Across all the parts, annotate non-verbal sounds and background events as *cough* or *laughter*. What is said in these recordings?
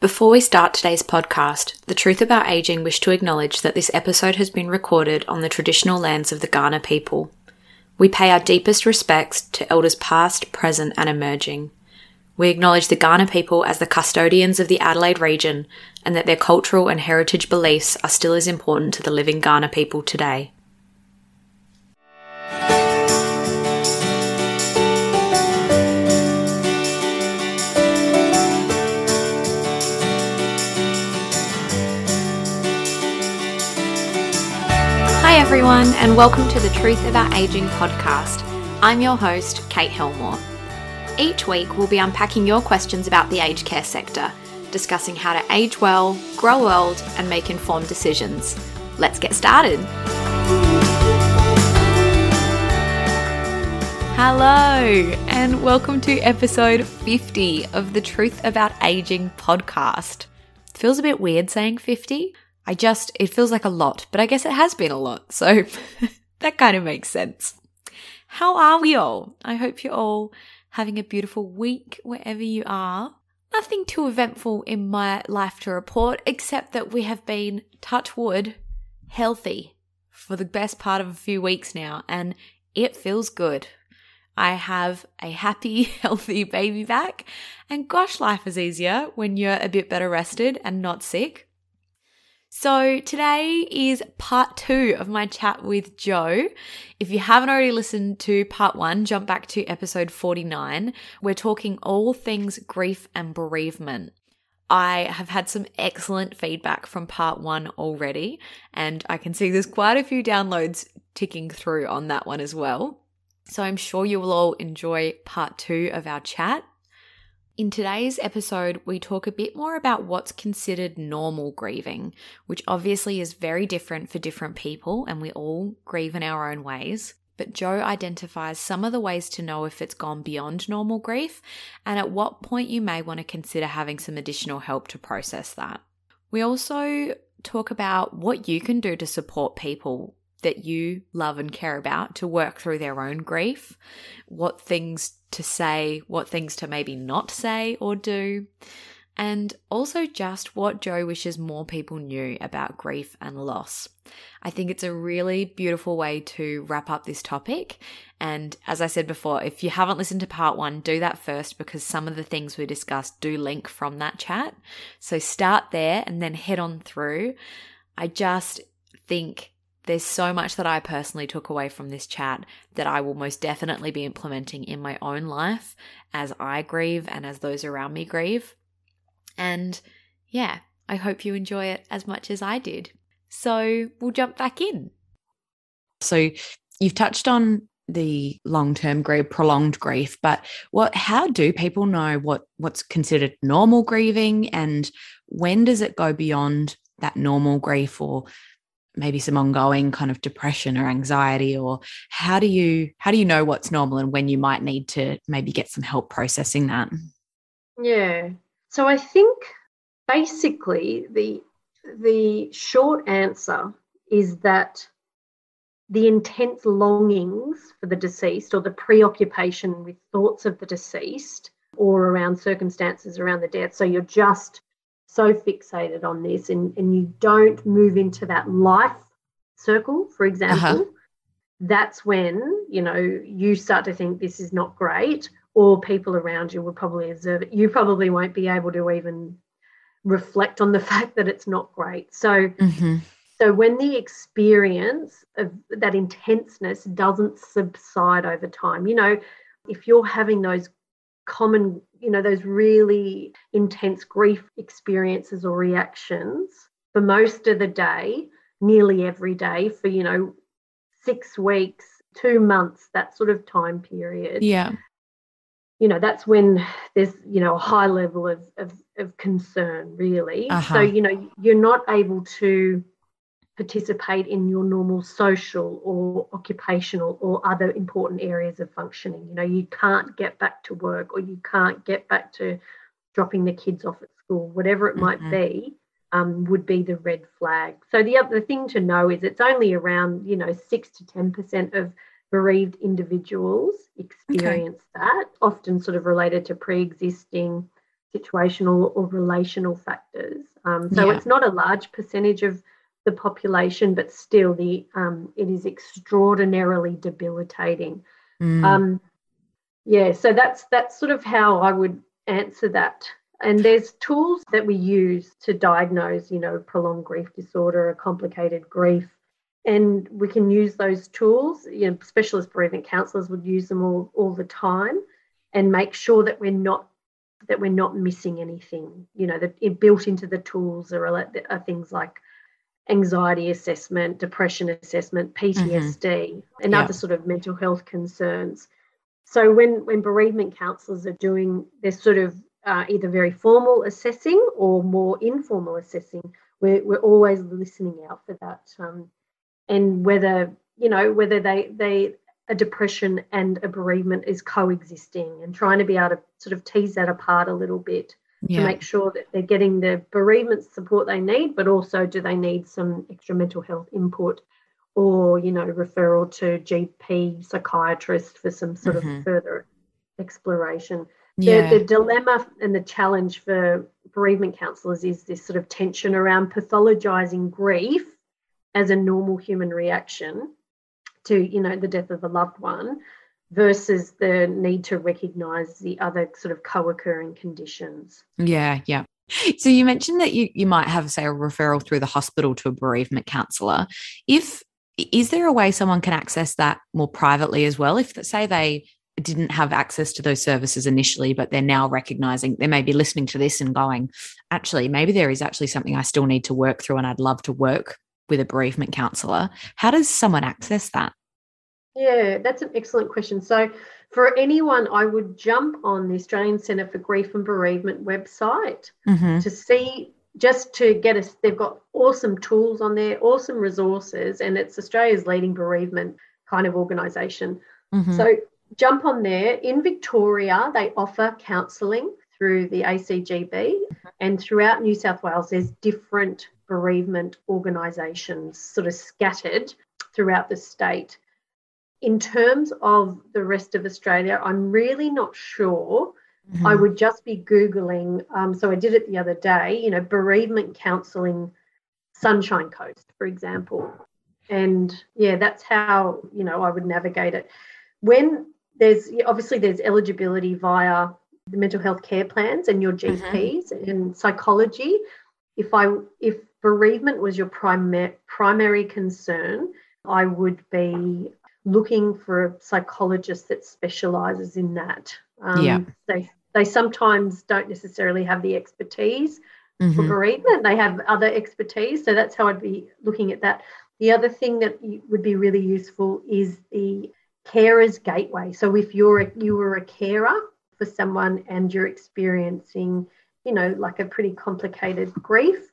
Before we start today's podcast, The Truth About Aging wish to acknowledge that this episode has been recorded on the traditional lands of the Kaurna people. We pay our deepest respects to elders past, present, and emerging. We acknowledge the Kaurna people as the custodians of the Adelaide region and that their cultural and heritage beliefs are still as important to the living Kaurna people today. Everyone, and welcome to the Truth About Aging podcast. I'm your host, Kate Helmore. Each week, we'll be unpacking your questions about the aged care sector, discussing how to age well, grow old, and make informed decisions. Let's get started. Hello, and welcome to episode 50 of the Truth About Aging podcast. Feels a bit weird saying 50 I just, it feels like a lot, but I guess it has been a lot. So *laughs* that kind of makes sense. How are we all? I hope you're all having a beautiful week wherever you are. Nothing too eventful in my life to report, except that we have been, touch wood, healthy for the best part of a few weeks now, and it feels good. I have a happy, *laughs* healthy baby back, and gosh, life is easier when you're a bit better rested and not sick. So, today is part two of my chat with Joe. If you haven't already listened to part one, jump back to episode 49. We're talking all things grief and bereavement. I have had some excellent feedback from part one already, and I can see there's quite a few downloads ticking through on that one as well. So, I'm sure you will all enjoy part two of our chat. In today's episode, we talk a bit more about what's considered normal grieving, which obviously is very different for different people, and we all grieve in our own ways. But Joe identifies some of the ways to know if it's gone beyond normal grief and at what point you may want to consider having some additional help to process that. We also talk about what you can do to support people that you love and care about to work through their own grief, what things to say, what things to maybe not say or do, and also just what Joe wishes more people knew about grief and loss. I think it's a really beautiful way to wrap up this topic. And as I said before, if you haven't listened to part one, do that first because some of the things we discussed do link from that chat. So start there and then head on through. I just think there's so much that I personally took away from this chat that I will most definitely be implementing in my own life as I grieve and as those around me grieve. And yeah, I hope you enjoy it as much as I did. So we'll jump back in. So you've touched on the long-term grief, prolonged grief, but what how do people know what what's considered normal grieving and when does it go beyond that normal grief or maybe some ongoing kind of depression or anxiety or how do you how do you know what's normal and when you might need to maybe get some help processing that? Yeah. So i think basically the the short answer is that the intense longings for the deceased or the preoccupation with thoughts of the deceased or around circumstances around the death so you're just so fixated on this and, and you don't move into that life circle, for example, uh-huh. that's when, you know, you start to think this is not great, or people around you will probably observe it. You probably won't be able to even reflect on the *laughs* fact that it's not great. So mm-hmm. so when the experience of that intenseness doesn't subside over time, you know, if you're having those common, you know, those really intense grief experiences or reactions for most of the day, nearly every day for, you know, six weeks, two months, that sort of time period. Yeah. You know, that's when there's, you know, a high level of, of, of concern, really. Uh-huh. So, you know, you're not able to participate in your normal social or occupational or other important areas of functioning. You know, you can't get back to work or you can't get back to dropping the kids off at school, whatever it mm-hmm. might be, um, would be the red flag. So the other thing to know is it's only around, you know, six to 10% of bereaved individuals experience okay. that, often sort of related to pre existing situational or relational factors. Um, so Yeah. it's not a large percentage of the population, but still, the um, it is extraordinarily debilitating. Mm. Um, yeah, so that's that's sort of how I would answer that. And there's tools that we use to diagnose, you know, prolonged grief disorder, a complicated grief, and we can use those tools. You know, specialist bereavement counsellors would use them all all the time, and make sure that we're not that we're not missing anything. You know, that built into the tools are, are things like anxiety assessment, depression assessment, PTSD, and Yeah. other sort of mental health concerns. So when when bereavement counsellors are doing their sort of uh, either very formal assessing or more informal assessing, we're we're always listening out for that, um, and whether you know whether they they a depression and a bereavement is coexisting, and trying to be able to sort of tease that apart a little bit to make sure that they're getting the bereavement support they need, but also do they need some extra mental health input or, you know, referral to GP psychiatrist for some sort Mhm. of further exploration. yeah. The, the dilemma and the challenge for bereavement counsellors is this sort of tension around pathologizing grief as a normal human reaction to, you know, the death of a loved one versus the need to recognize the other sort of co-occurring conditions. Yeah, yeah. So you mentioned that you, you might have, say, a referral through the hospital to a bereavement counsellor. If is there a way someone can access that more privately as well? If say they didn't have access to those services initially, but they're now recognizing they may be listening to this and going, actually, maybe there is actually something I still need to work through, and I'd love to work with a bereavement counsellor. How does someone access that? Yeah, that's an excellent question. So, for anyone, I would jump on the Australian Centre for Grief and Bereavement website Mm-hmm. to see just to get us. They've got awesome tools on there, awesome resources, and it's Australia's leading bereavement kind of organisation. Mm-hmm. So, jump on there. In Victoria, they offer counselling through the ACGB, and throughout New South Wales, there's different bereavement organisations sort of scattered throughout the state. In terms of the rest of Australia, I'm really not sure. Mm-hmm. I would just be Googling. Um, so I did it the other day, you know, bereavement counselling Sunshine Coast, for example. And yeah, that's how, you know, I would navigate it. When there's obviously there's eligibility via the mental health care plans and your GPs and psychology. If I if bereavement was your primary primary concern, I would be looking for a psychologist that specializes in that. Um, Yeah. They they sometimes don't necessarily have the expertise for Mhm. bereavement. They have other expertise, so that's how I'd be looking at that. The other thing that would be really useful is the carers gateway. So if you're a, you were a carer for someone and you're experiencing, you know, like a pretty complicated grief,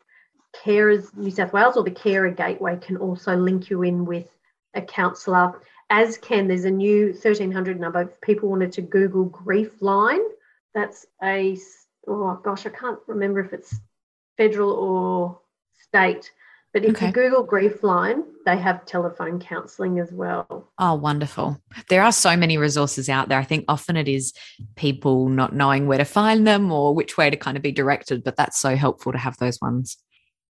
Carers New South Wales or the Carer Gateway can also link you in with a counsellor. As can there's a new 1300 number. If people wanted to Google Grief Line, that's a oh gosh, I can't remember if it's federal or state. But if Okay. you Google Grief Line, they have telephone counselling as well. Oh, wonderful. There are so many resources out there. I think often it is people not knowing where to find them or which way to kind of be directed, but that's so helpful to have those ones.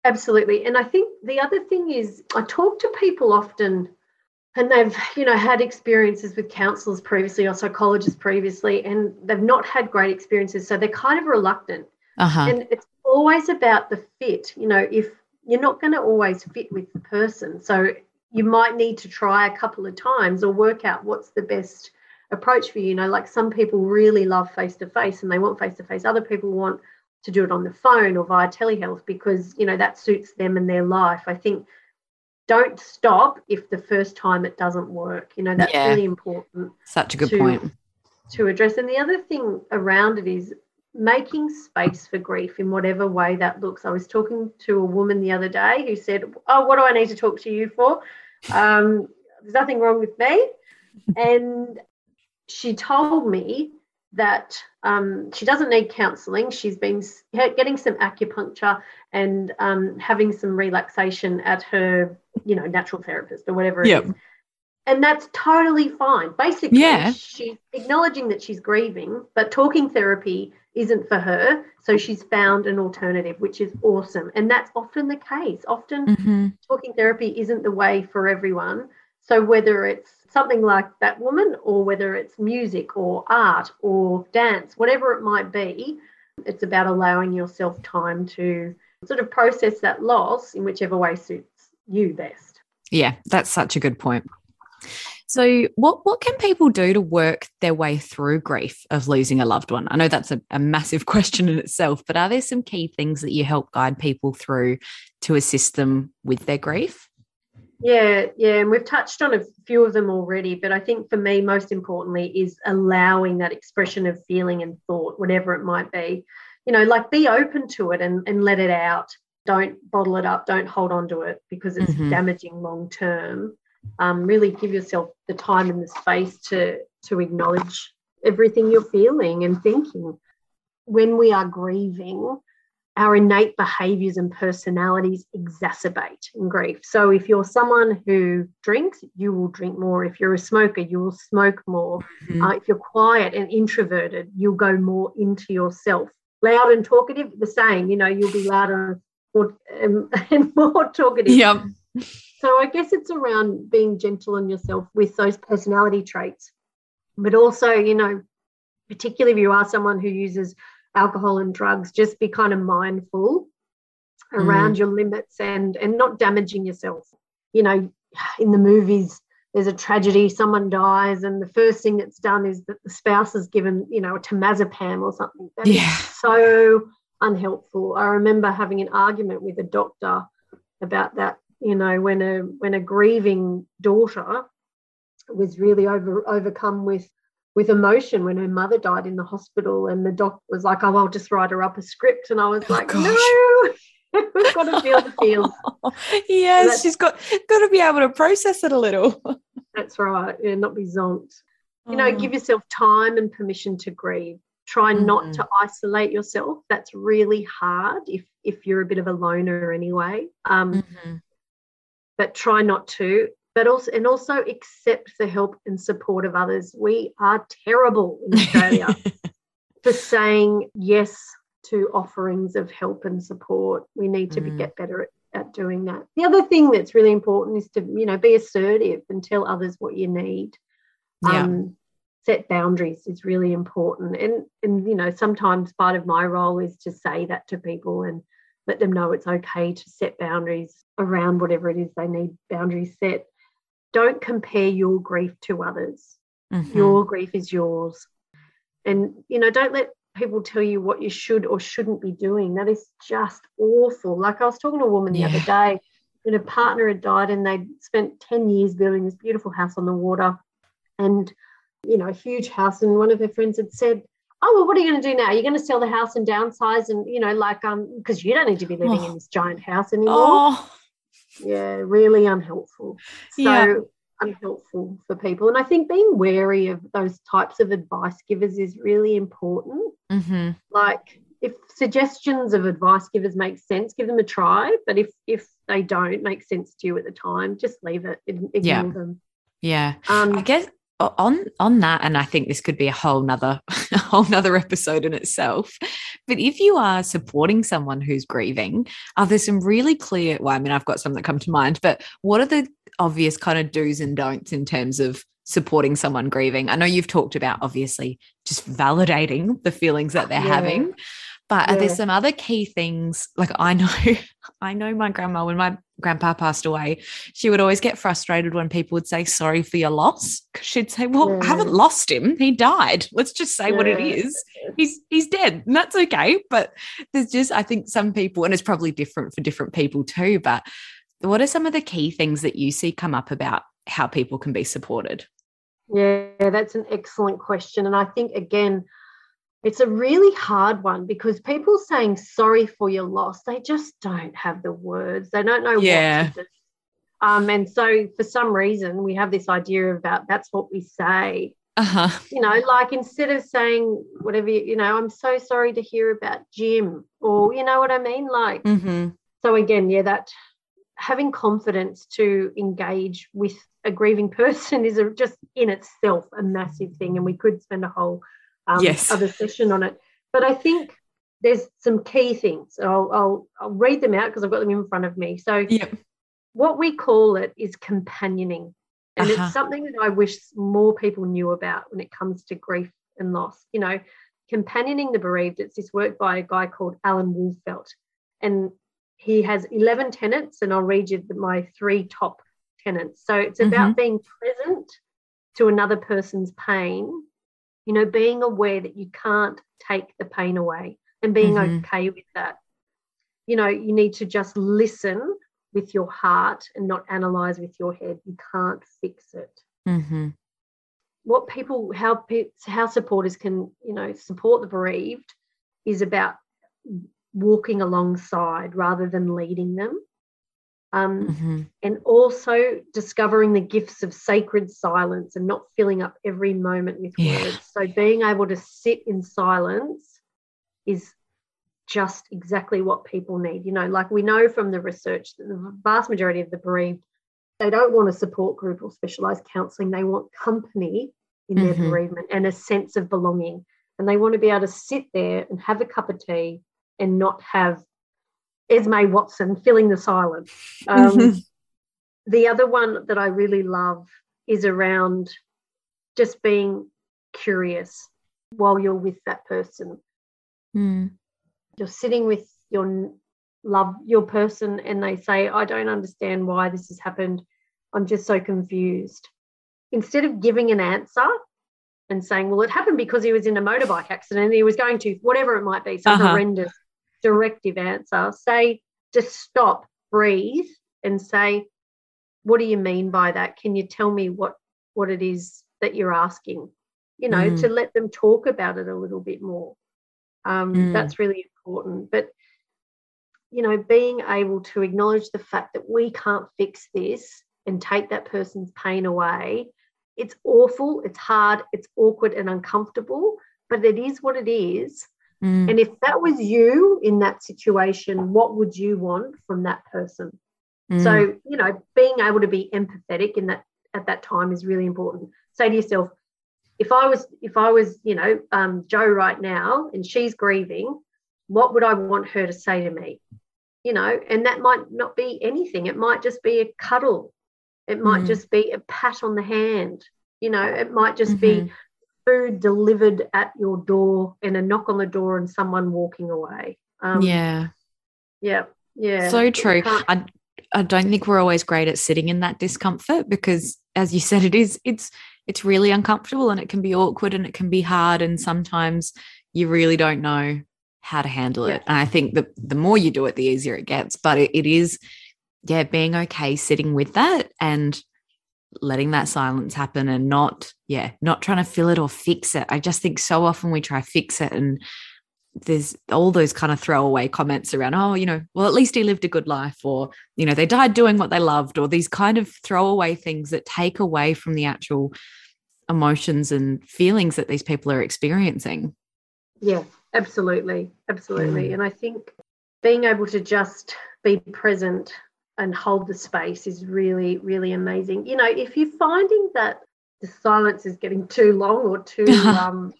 Absolutely. And I think the other thing is I talk to people often and they've, you know, had experiences with counsellors previously or psychologists previously and they've not had great experiences. So they're kind of reluctant. Uh huh. And it's always about the fit. You know, if you're not going to always fit with the person. So you might need to try a couple of times or work out what's the best approach for you. You know, like some people really love face to face and they want face to face. Other people want to do it on the phone or via telehealth because, you know, that suits them and their life. I think don't stop if the first time it doesn't work. You know, that's Yeah. really important Such a good to- point. to address. And the other thing around it is making space for grief in whatever way that looks. I was talking to a woman the other day who said, Oh, what do I need to talk to you for? Um, there's nothing wrong with me. And she told me that um, she doesn't need counselling. She's been getting some acupuncture and um, having some relaxation at her, you know, natural therapist or whatever it Yep. is. and that's totally fine. Basically, Yeah. she's acknowledging that she's grieving, but talking therapy isn't for her. So she's found an alternative, which is awesome. And that's often the case. Often Mm-hmm. talking therapy isn't the way for everyone. So whether it's something like that woman or whether it's music or art or dance, whatever it might be, it's about allowing yourself time to sort of process that loss in whichever way suits you best. Yeah, that's such a good point. So, what what can people do to work their way through grief of losing a loved one? I know that's a, a massive *laughs* question in itself, but are there some key things that you help guide people through to assist them with their grief? Yeah, yeah, and we've touched on a few of them already, but I think for me, most importantly, is allowing that expression of feeling and thought, whatever it might be. You know, like be open to it and, and let it out. Don't bottle it up. Don't hold on to it because it's Mhm. damaging long term. Um, really give yourself the time and the space to to acknowledge everything you're feeling and thinking. When we are grieving, our innate behaviors and personalities exacerbate in grief. So if you're someone who drinks, you will drink more. If you're a smoker, you will smoke more. Mhm. Uh, if you're quiet and introverted, you'll go more into yourself. Loud and talkative, the same. You know, you'll be louder or, um, *laughs* and more talkative. Yep. So I guess it's around being gentle on yourself with those personality traits, but also, you know, particularly if you are someone who uses alcohol and drugs, just be kind of mindful around your limits and and not damaging yourself. You know, in the movies, there's a tragedy, someone dies, and the first thing that's done is that the spouse is given, you know, a temazepam or something. That is Yeah. so unhelpful. I remember having an argument with a doctor about that. You know, when a when a grieving daughter was really over overcome with with emotion when her mother died in the hospital, and the doctor was like, "Oh, I'll just write her up a script," and I was Oh, like, gosh. "No, *laughs* we've got to feel the feels." *laughs* yes, that's- she's got got to be able to process it a little. That's right, yeah, not be zonked. You know, Oh. give yourself time and permission to grieve. Try not Mhm. to isolate yourself. That's really hard if if you're a bit of a loner anyway. Um, Mhm. but try not to. But also and also accept the help and support of others. We are terrible in Australia *laughs* for saying yes to offerings of help and support. We need to be, Mm. get better at, at doing that. The other thing that's really important is to, you know, be assertive and tell others what you need. Yeah. Um, set boundaries is really important. And and you know, sometimes part of my role is to say that to people and let them know it's okay to set boundaries around whatever it is they need boundaries set. Don't compare your grief to others Mhm. your grief is yours and you know don't let people tell you what you should or shouldn't be doing that is just awful like i was talking to a woman the other day and her partner had died and they'd spent 10 years building this beautiful house on the water and you know a huge house and one of her friends had said oh well what are you going to do now Are you're going to sell the house and downsize and you know like um because you don't need to be living in Oh. this giant house anymore Oh, yeah, really unhelpful. So Yeah. unhelpful for people. And I think being wary of those types of advice givers is really important. Mhm. Like if suggestions of advice givers make sense, give them a try. But if if they don't make sense to you at the time, just leave it. Ignore Yeah. them. yeah. Um, I guess on on that, and I think this could be a whole nother *laughs* a whole nother episode in itself. But if you are supporting someone who's grieving, are there some really clear? Well, I mean, I've got some that come to mind, but what are the obvious kind of do's and don'ts in terms of supporting someone grieving? I know you've talked about obviously just validating the feelings that they're Yeah. having. But are there some other key things? Like I know, *laughs* I know my grandma when my grandpa passed away, she would always get frustrated when people would say sorry for your loss because she'd say, "Well, I haven't lost him; he died. Let's just say what it is. He's he's dead, and that's okay." But there's just, I think, some people, and it's probably different for different people too. But what are some of the key things that you see come up about how people can be supported? Yeah, that's an excellent question. And I think, again, it's a really hard one because people saying sorry for your loss, they just don't have the words. They don't know Yeah. what to do. Um, and so, for some reason, we have this idea about that's what we say. Uh huh. You know, like instead of saying whatever, you you know, I'm so sorry to hear about Jim, or you know what I mean? Like, Mm-hmm. so again, yeah, that having confidence to engage with a grieving *laughs* person is a, just in itself a massive thing, and we could spend a whole um, Yes. other session on it. But I think there's some key things. I'll I'll, I'll read them out because I've got them in front of me. So Yep. what we call it is companioning. And Uh-huh. it's something that I wish more people knew about when it comes to grief and loss. You know, companioning the bereaved, it's this work by a guy called Alan Wolfelt. And he has 11 tenants, and I'll read you my three top tenants. So it's about being present to another person's pain, you know, being aware that you can't take the pain away and being Mhm. okay with that. You know, you need to just listen with your heart and not analyze with your head. You can't fix it. Mm-hmm. What people, how pe- how supporters can, you know, support the bereaved is about walking alongside rather than leading them. Um, Mm-hmm. and also discovering the gifts of sacred silence and not filling up every moment with Yeah. words. So being able to sit in silence is just exactly what people need. You know, like we know from the research that the vast majority of the bereaved, they don't want a support group or specialized counseling. They want company in their Mhm. bereavement and a sense of belonging. And they want to be able to sit there and have a cup of tea and not have Esme Watson filling the silence. Um, Mhm. the other one that I really love is around just being curious while you're with that person. Mm. You're sitting with your love, your person, and they say, I don't understand why this has happened. I'm just so confused. Instead of giving an answer and saying, well, it happened because he was in a motorbike accident and he was going to, whatever it might be, some Uh-huh. horrendous directive answer, say, just stop, breathe, and say, what do you mean by that? Can you tell me what what it is that you're asking? You know, Mm. to let them talk about it a little bit more. Um, Mm. That's really important. But you know, being able to acknowledge the fact that we can't fix this and take that person's pain away. It's awful, it's hard, it's awkward and uncomfortable, but it is what it is. Mm. And if that was you in that situation, what would you want from that person? Mm. So, you know, being able to be empathetic in that at that time is really important. Say to yourself, if I was, if I was, you know, um, Joe right now and she's grieving, what would I want her to say to me? You know, and that might not be anything. It might just be a cuddle. It might Mm. just be a pat on the hand. You know, it might just Mhm. be food delivered at your door and a knock on the door and someone walking away. Um, yeah. Yeah. Yeah. So true. I I don't think we're always great at sitting in that discomfort because as you *laughs* said it is it's it's really uncomfortable and it can be awkward and it can be hard and sometimes you really don't know how to handle Yeah. it. And I think the the more you do it the easier it gets, but it, it is yeah, being okay sitting with that and letting that silence happen and not yeah, not trying to fill it or fix it. I just think so often we try fix it and there's all those kind of throwaway comments around, oh, you know, well, at least he lived a good life, or, you know, they died doing what they loved, or these kind of throwaway things that take away from the actual emotions and feelings that these people are experiencing. Yeah, absolutely. Absolutely. Mm. And I think being able to just be present and hold the space is really, really amazing. You know, if you're finding that the silence is getting too long or too *laughs* um,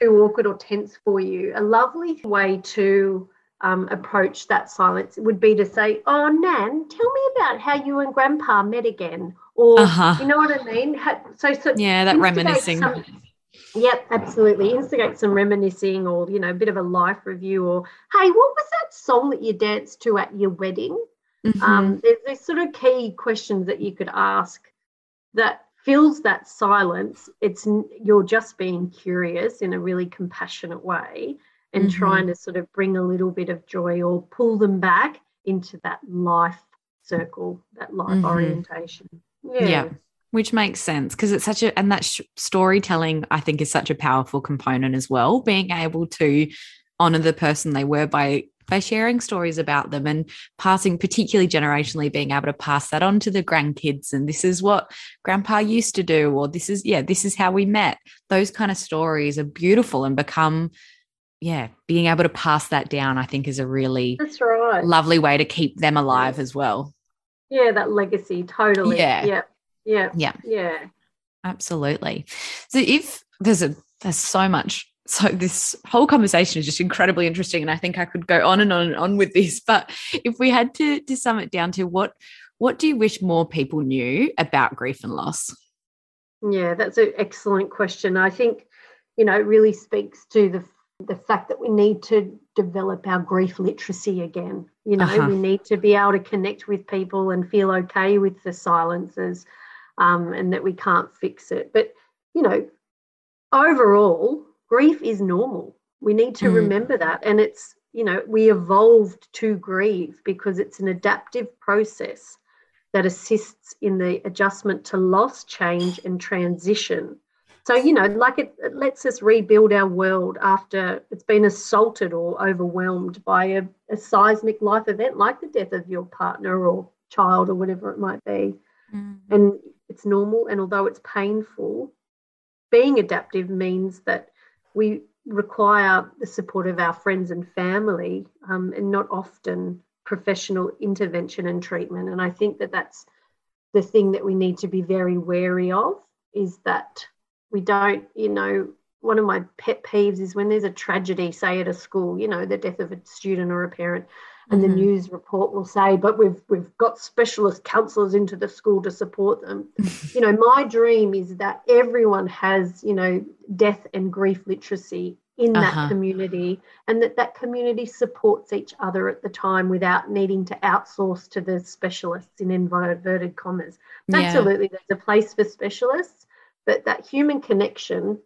too awkward or tense for you, a lovely way to um, approach that silence would be to say, "Oh, Nan, tell me about how you and Grandpa met again," or Uh-huh. you know what I mean. So, so Yeah, that reminiscing. some- Yep, absolutely. Instigate some reminiscing or, you know, a bit of a life review or, hey, what was that song that you danced to at your wedding? Mhm. Um, there's, there's sort of key questions that you could ask that fills that silence. It's you're just being curious in a really compassionate way and Mhm. trying to sort of bring a little bit of joy or pull them back into that life circle, that life Mhm. orientation. Yeah. Yeah. Which makes sense because it's such a, and that sh- storytelling, I think, is such a powerful component as well. Being able to honor the person they were by by sharing stories about them and passing, particularly generationally, being able to pass that on to the grandkids. And this is what grandpa used to do, or this is, yeah, this is how we met. Those kind of stories are beautiful and become, yeah, being able to pass that down, I think, is a really That's right. lovely way to keep them alive as well. Yeah, that legacy, totally. Yeah. Yeah. Yeah. Yeah. Yeah. Absolutely. So if there's a there's so much so this whole conversation is just incredibly interesting and I think I could go on and on and on with this but if we had to to sum it down to what what do you wish more people knew about grief and loss? Yeah, that's an excellent question. I think you know it really speaks to the the fact that we need to develop our grief literacy again. You know, uh-huh. we need to be able to connect with people and feel okay with the silences um, and that we can't fix it. But, you know, overall, grief is normal. We need to mm. remember that. And it's, you know, we evolved to grieve because it's an adaptive process that assists in the adjustment to loss, change, and transition. So, you know, like it, it, lets us rebuild our world after it's been assaulted or overwhelmed by a, a, seismic life event like the death of your partner or child or whatever it might be. Mm. And it's normal. And although it's painful, being adaptive means that we require the support of our friends and family um, and not often professional intervention and treatment. And I think that that's the thing that we need to be very wary of is that we don't, you know, one of my pet peeves is when there's a tragedy, say at a school, you know, the death of a student or a parent, and mm-hmm. the news report will say, but we've we've got specialist counsellors into the school to support them. *laughs* you know, my dream is that everyone has, you know, death and grief literacy in that uh-huh. community and that that community supports each other at the time without needing to outsource to the specialists in inverted commas. Yeah. Absolutely, there's a place for specialists, but that human connection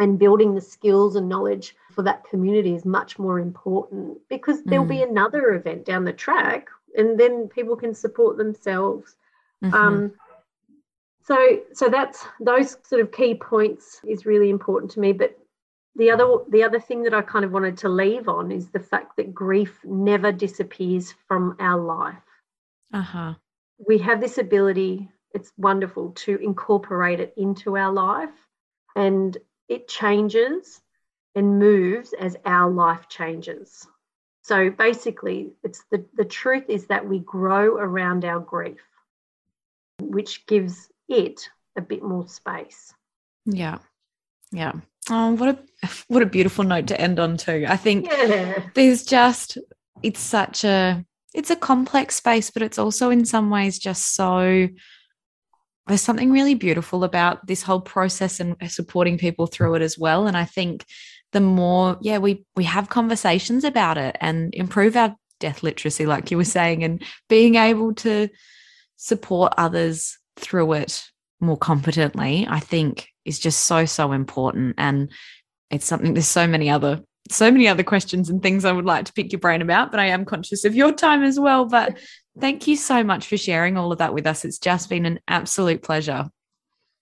and building the skills and knowledge for that community is much more important because there'll be mm. another event down the track and then people can support themselves mm-hmm. um, so so that's those sort of key points is really important to me but the other the other thing that i kind of wanted to leave on is the fact that grief never disappears from our life uh-huh we have this ability it's wonderful to incorporate it into our life and it changes and moves as our life changes. So basically, it's the, the truth is that we grow around our grief, which gives it a bit more space. Yeah. Yeah. Oh, what a *laughs* what a beautiful note to end on too. I think yeah. there's just it's such a it's a complex space, but it's also in some ways just so there's something really beautiful about this whole process and supporting people through it as well. And I think the more, yeah, we we have conversations about it and improve our death literacy, like you were saying, and being able to support others through it more competently, I think is just so, so important. And it's something there's so many other so many other questions and things I would like to pick your brain about, but I am conscious of your time as well. But Thank you so much for sharing all of that with us. It's just been an absolute pleasure.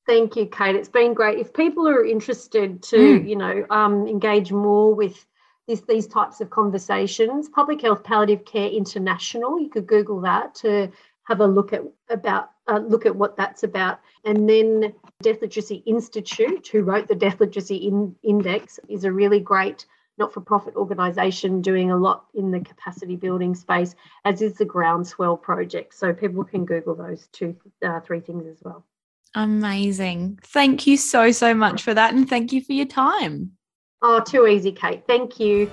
Thank you, Kate. It's been great. If people are interested to, mm. you know, um, engage more with this, these types of conversations, Public Health Palliative Care International, you could Google that to have a look at about uh, look at what that's about. And then Death Literacy Institute, who wrote the Death Literacy in- Index, is a really great not for profit organisation doing a lot in the capacity building space, as is the Groundswell project. So people can Google those two, uh, three things as well. Amazing. Thank you so, so much for that. And thank you for your time. Oh, too easy, Kate. Thank you.